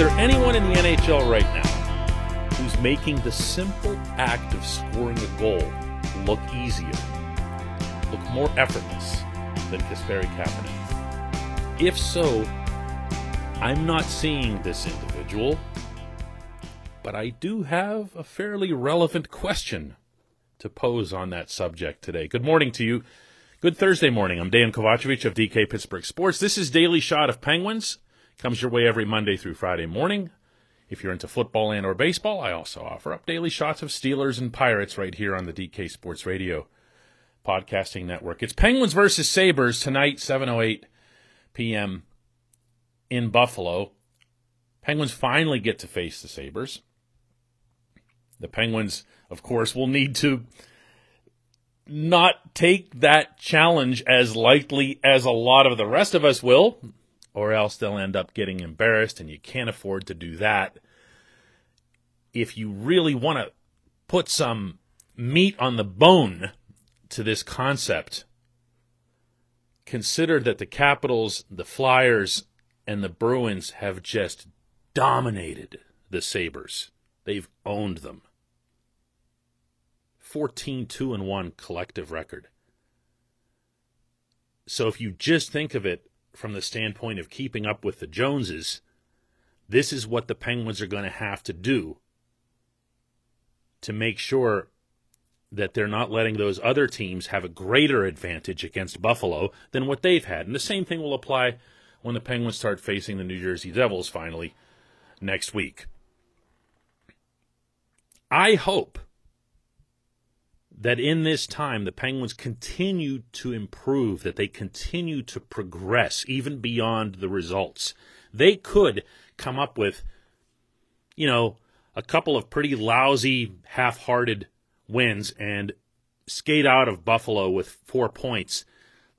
there anyone in the NHL right now who's making the simple act of scoring a goal look easier, look more effortless than Kasperi Kapanen? If so, I'm not seeing this individual, but I do have a fairly relevant question to pose on that subject today. Good morning to you. Good Thursday morning. I'm Dan Kovacevic of DK Pittsburgh Sports. This is Daily Shot of Penguins. Comes your way every Monday through Friday morning. If you're into football and or baseball, I also offer up daily shots of Steelers and Pirates right here on the DK Sports Radio podcasting network. It's Penguins versus Sabres tonight, 7:08 p.m. in Buffalo. Penguins finally get to face the Sabres. The Penguins, of course, will need to not take that challenge as lightly as a lot of the rest of us will or else they'll end up getting embarrassed, and you can't afford to do that. If you really want to put some meat on the bone to this concept, consider that the Capitals, the Flyers, and the Bruins have just dominated the Sabres. They've owned them. 14 2 and 1 collective record. So if you just think of it from the standpoint of keeping up with the Joneses, this is what the Penguins are going to have to do to make sure that they're not letting those other teams have a greater advantage against Buffalo than what they've had. And the same thing will apply when the Penguins start facing the New Jersey Devils finally next week. I hope that in this time the Penguins continue to improve, that they continue to progress even beyond the results. They could come up with, you know, a couple of pretty lousy, half hearted wins and skate out of Buffalo with four points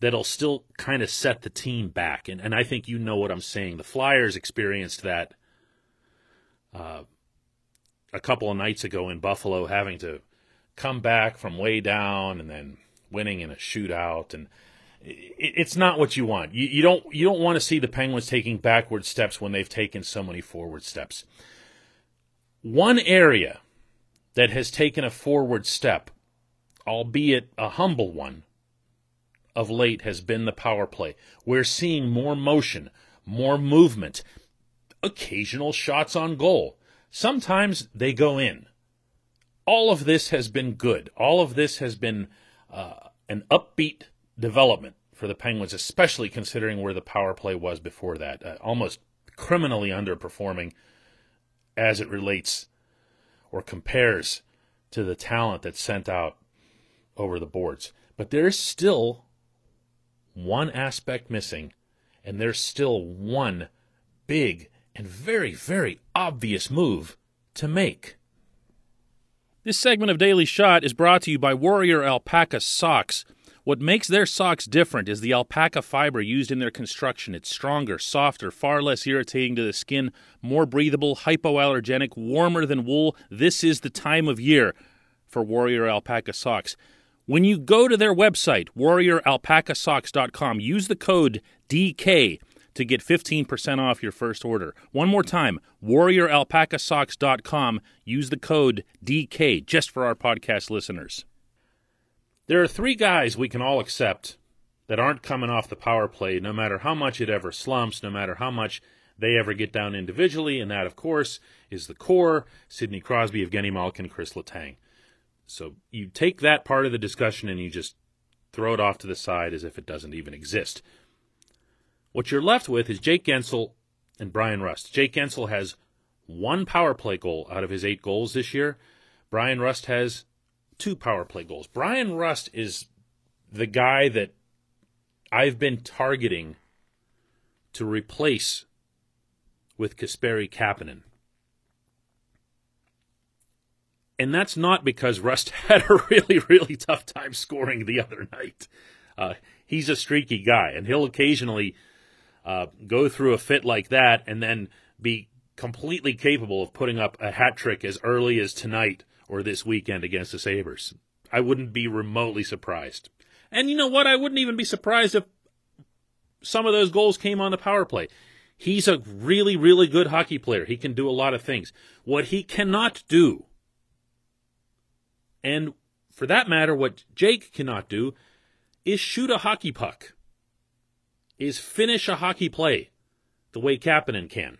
that'll still kind of set the team back. And, and I think you know what I'm saying. The Flyers experienced that uh, a couple of nights ago in Buffalo, having to come back from way down and then winning in a shootout and it's not what you want. You, you don't you don't want to see the Penguins taking backward steps when they've taken so many forward steps. One area that has taken a forward step, albeit a humble one, of late has been the power play. We're seeing more motion, more movement, occasional shots on goal. Sometimes they go in all of this has been good. All of this has been uh, an upbeat development for the Penguins, especially considering where the power play was before that. Uh, almost criminally underperforming as it relates or compares to the talent that's sent out over the boards. But there's still one aspect missing, and there's still one big and very, very obvious move to make. This segment of Daily Shot is brought to you by Warrior Alpaca Socks. What makes their socks different is the alpaca fiber used in their construction. It's stronger, softer, far less irritating to the skin, more breathable, hypoallergenic, warmer than wool. This is the time of year for Warrior Alpaca Socks. When you go to their website, warrioralpacasocks.com, use the code DK to get 15% off your first order. One more time, warrioralpacasocks.com. Use the code DK just for our podcast listeners. There are three guys we can all accept that aren't coming off the power play, no matter how much it ever slumps, no matter how much they ever get down individually, and that, of course, is the core Sidney Crosby, Evgeny Malkin, Chris Letang. So you take that part of the discussion and you just throw it off to the side as if it doesn't even exist. What you're left with is Jake Guentzel and Bryan Rust. Jake Guentzel has one power play goal out of his eight goals this year. Bryan Rust has two power play goals. Bryan Rust is the guy that I've been targeting to replace with Kasperi Kapanen. And that's not because Rust had a really, really tough time scoring the other night. Uh, he's a streaky guy, and he'll occasionally uh, go through a fit like that and then be completely capable of putting up a hat trick as early as tonight or this weekend against the Sabres. I wouldn't be remotely surprised. And you know what? I wouldn't even be surprised if some of those goals came on the power play. He's a really, really good hockey player. He can do a lot of things. What he cannot do, and for that matter, what Jake cannot do, is shoot a hockey puck, is finish a hockey play the way Kapanen can.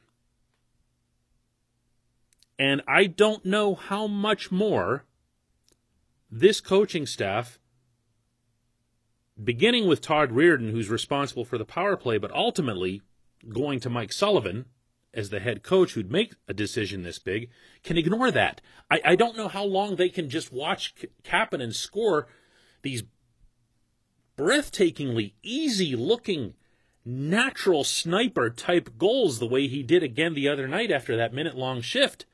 And I don't know how much more this coaching staff, beginning with Todd Reirden, who's responsible for the power play, but ultimately going to Mike Sullivan as the head coach who'd make a decision this big, can ignore that. I, I don't know how long they can just watch Kapanen score these breathtakingly easy looking natural sniper type goals the way he did again the other night after that minute long shift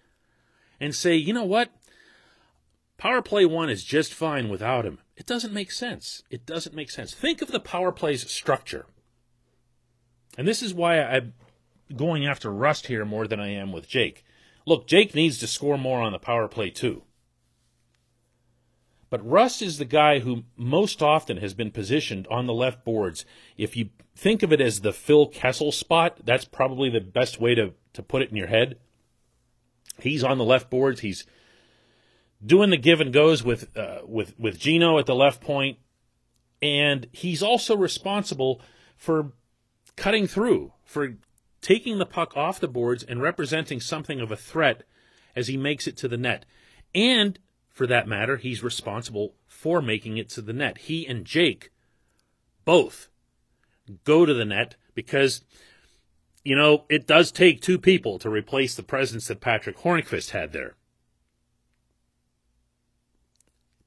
and say, you know what? Power play one is just fine without him. It doesn't make sense. It doesn't make sense. Think of the power play's structure. And this is why I'm going after Rust here more than I am with Jake. Look, Jake needs to score more on the power play too. But Rust is the guy who most often has been positioned on the left boards. If you think of it as the Phil Kessel spot, that's probably the best way to, to put it in your head. He's on the left boards. He's doing the give and goes with uh, with with Gino at the left point, and he's also responsible for cutting through, for taking the puck off the boards and representing something of a threat as he makes it to the net. And for that matter, he's responsible for making it to the net. He and Jake both go to the net because you know, it does take two people to replace the presence that Patric Hornqvist had there.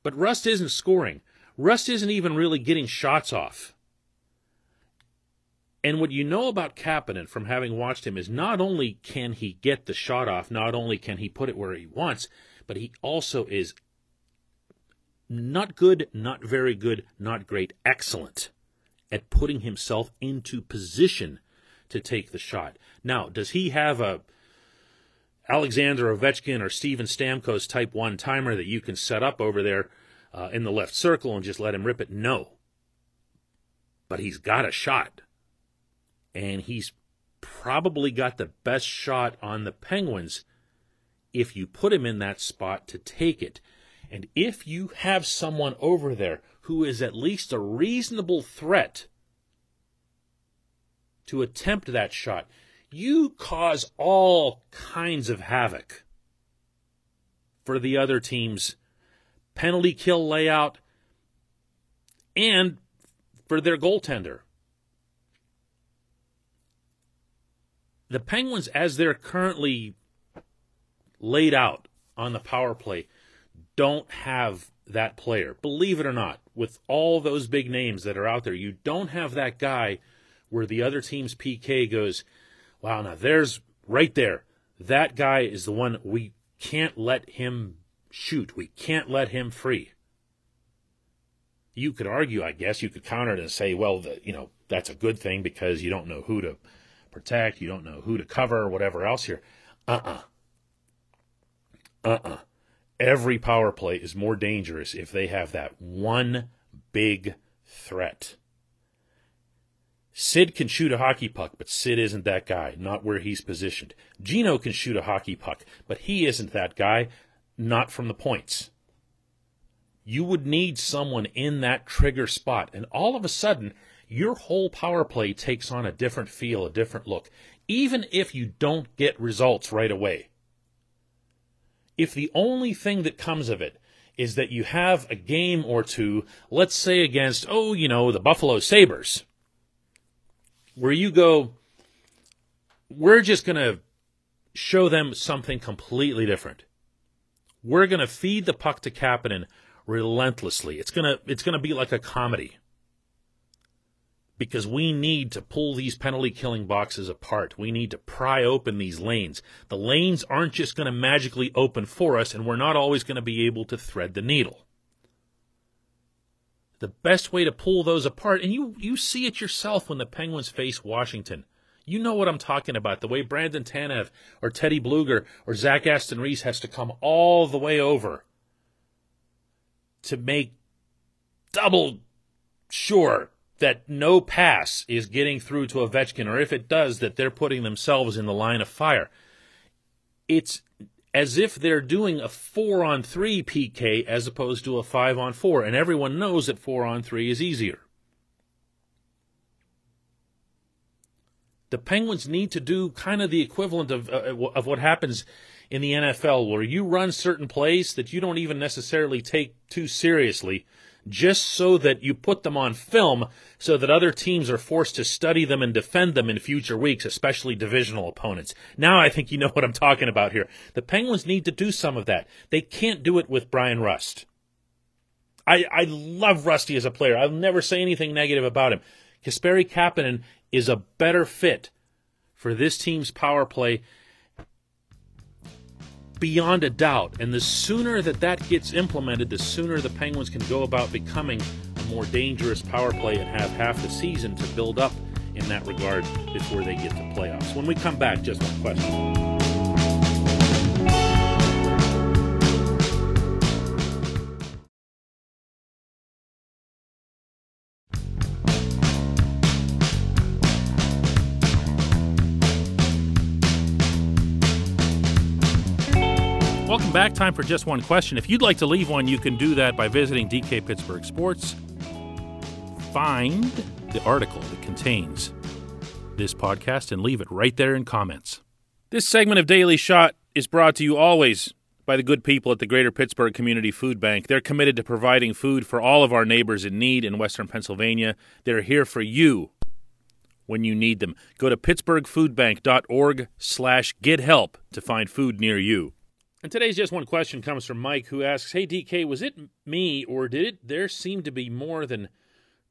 But Rust isn't scoring. Rust isn't even really getting shots off. And what you know about Kapanen from having watched him is not only can he get the shot off, not only can he put it where he wants, but he also is not good, not very good, not great, excellent at putting himself into position to take the shot. Now, does he have a Alexander Ovechkin or Steven Stamkos type one timer that you can set up over there uh, in the left circle and just let him rip it? No. But he's got a shot. And he's probably got the best shot on the Penguins if you put him in that spot to take it. And if you have someone over there who is at least a reasonable threat to attempt that shot, you cause all kinds of havoc for the other team's penalty kill layout and for their goaltender. The Penguins, as they're currently laid out on the power play, don't have that player. Believe it or not, with all those big names that are out there, you don't have that guy where the other team's PK goes, wow, now there's right there. That guy is the one we can't let him shoot. We can't let him free. You could argue, I guess, you could counter it and say, well, the, you know, that's a good thing because you don't know who to protect, you don't know who to cover, or whatever else here. Uh uh-uh. uh. Uh-uh. Every power play is more dangerous if they have that one big threat. Sid can shoot a hockey puck, but Sid isn't that guy, not where he's positioned. Gino can shoot a hockey puck, but he isn't that guy, not from the points. You would need someone in that trigger spot, and all of a sudden, your whole power play takes on a different feel, a different look, even if you don't get results right away. If the only thing that comes of it is that you have a game or two, let's say against, oh, you know, the Buffalo Sabres where you go, we're just going to show them something completely different. We're going to feed the puck to Kapanen relentlessly. It's going to it's going to be like a comedy. Because we need to pull these penalty killing boxes apart. We need to pry open these lanes. The lanes aren't just going to magically open for us, and we're not always going to be able to thread the needle the best way to pull those apart, and you, you see it yourself when the Penguins face Washington. You know what I'm talking about. The way Brandon Tanev or Teddy Blueger or Zach Aston Reese has to come all the way over to make double sure that no pass is getting through to Ovechkin, or if it does, that they're putting themselves in the line of fire. It's as if they're doing a four on three PK as opposed to a five on four, and everyone knows that four on three is easier. The Penguins need to do kind of the equivalent of uh, of what happens in the NFL, where you run certain plays that you don't even necessarily take too seriously just so that you put them on film so that other teams are forced to study them and defend them in future weeks, especially divisional opponents. Now I think you know what I'm talking about here. The Penguins need to do some of that. They can't do it with Bryan Rust. I, I love Rusty as a player. I'll never say anything negative about him. Kasperi Kapanen is a better fit for this team's power play beyond a doubt. And the sooner that that gets implemented, the sooner the Penguins can go about becoming a more dangerous power play and have half the season to build up in that regard before they get to playoffs. When we come back, just one question. Welcome back. Time for just one question. If you'd like to leave one, you can do that by visiting DK Pittsburgh Sports. Find the article that contains this podcast and leave it right there in comments. This segment of Daily Shot is brought to you always by the good people at the Greater Pittsburgh Community Food Bank. They're committed to providing food for all of our neighbors in need in Western Pennsylvania. They're here for you when you need them. Go to pittsburghfoodbank.org slash get help to find food near you. And today's just one question comes from Mike, who asks, "Hey DK, was it me or did it? There seem to be more than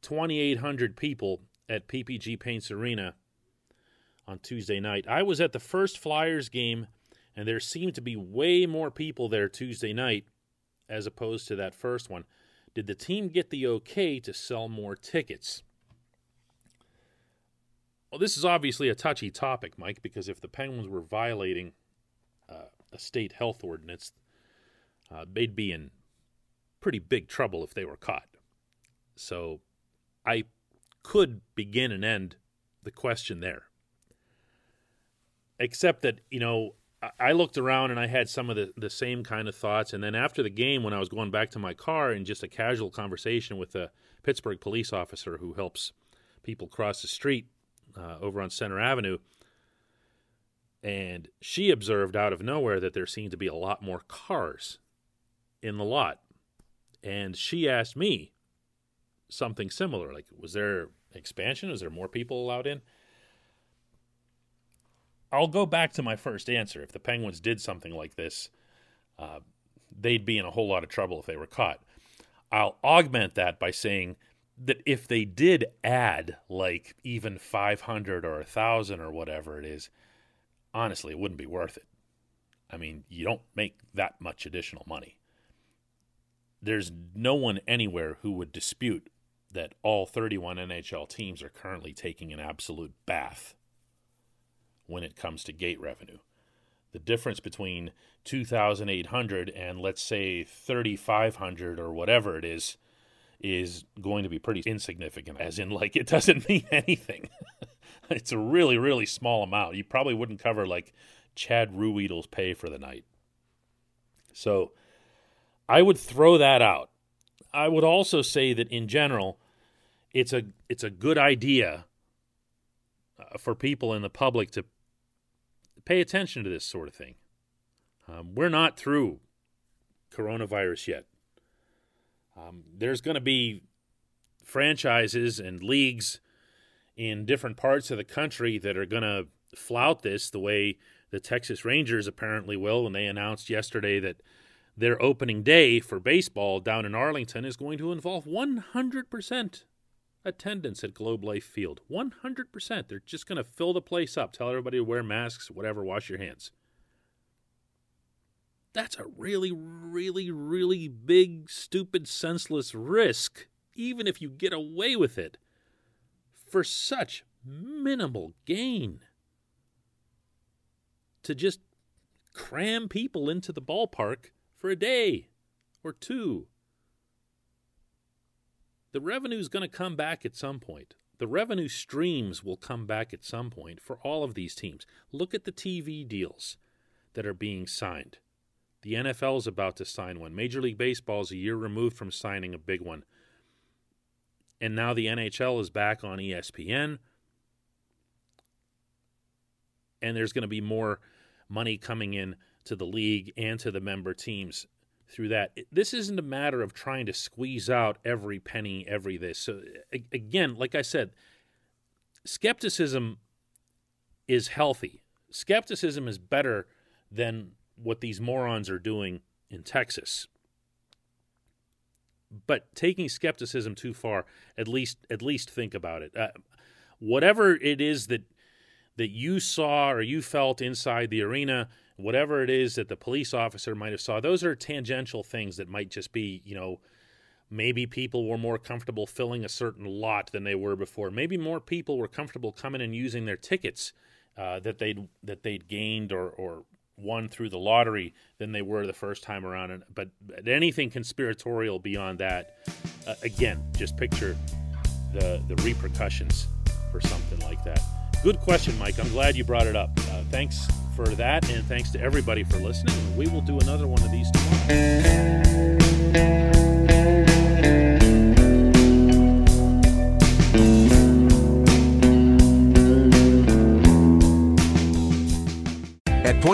2,800 people at PPG Paints Arena on Tuesday night. I was at the first Flyers game, and there seemed to be way more people there Tuesday night as opposed to that first one. Did the team get the okay to sell more tickets?" Well, this is obviously a touchy topic, Mike, because if the Penguins were violating uh, a state health ordinance, uh, they'd be in pretty big trouble if they were caught. So I could begin and end the question there. Except that, you know, I looked around and I had some of the, the same kind of thoughts. And then after the game, when I was going back to my car in just a casual conversation with a Pittsburgh police officer who helps people cross the street uh, over on Center Avenue, and she observed out of nowhere that there seemed to be a lot more cars in the lot. And she asked me something similar like, was there expansion? Is there more people allowed in? I'll go back to my first answer. If the Penguins did something like this, uh, they'd be in a whole lot of trouble if they were caught. I'll augment that by saying that if they did add like even 500 or 1,000 or whatever it is, honestly, it wouldn't be worth it. I mean, you don't make that much additional money. There's no one anywhere who would dispute that all 31 NHL teams are currently taking an absolute bath when it comes to gate revenue. The difference between 2,800 and let's say 3,500 or whatever it is is going to be pretty insignificant, as in, like, it doesn't mean anything. it's a really, really small amount. You probably wouldn't cover like Chad Ruhwedel's pay for the night. So I would throw that out. I would also say that in general, it's a it's a good idea uh, for people in the public to pay attention to this sort of thing. Um, we're not through coronavirus yet. Um, there's going to be franchises and leagues in different parts of the country that are going to flout this the way the Texas Rangers apparently will when they announced yesterday that their opening day for baseball down in Arlington is going to involve 100% attendance at Globe Life Field. 100%. They're just going to fill the place up, tell everybody to wear masks, whatever, wash your hands. That's a really, really, really big, stupid, senseless risk, even if you get away with it for such minimal gain. To just cram people into the ballpark for a day or two. the revenue is going to come back at some point. The revenue streams will come back at some point for all of these teams. Look at the TV deals that are being signed. The NFL is about to sign one. Major League Baseball is a year removed from signing a big one. And now the NHL is back on ESPN. And there's going to be more money coming in to the league and to the member teams through that. This isn't a matter of trying to squeeze out every penny, every this. So again, like I said, skepticism is healthy. Skepticism is better than what these morons are doing in Texas. But taking skepticism too far, at least at least think about it. Uh, whatever it is that that you saw or you felt inside the arena, whatever it is that the police officer might have saw, those are tangential things that might just be, you know, maybe people were more comfortable filling a certain lot than they were before. Maybe more people were comfortable coming and using their tickets uh, that they'd that they'd gained or or won through the lottery than they were the first time around. And, but, but anything conspiratorial beyond that, uh, again, just picture the the repercussions for something like that. Good question, Mike. I'm glad you brought it up. Uh, thanks for that, and thanks to everybody for listening. We will do another one of these tomorrow.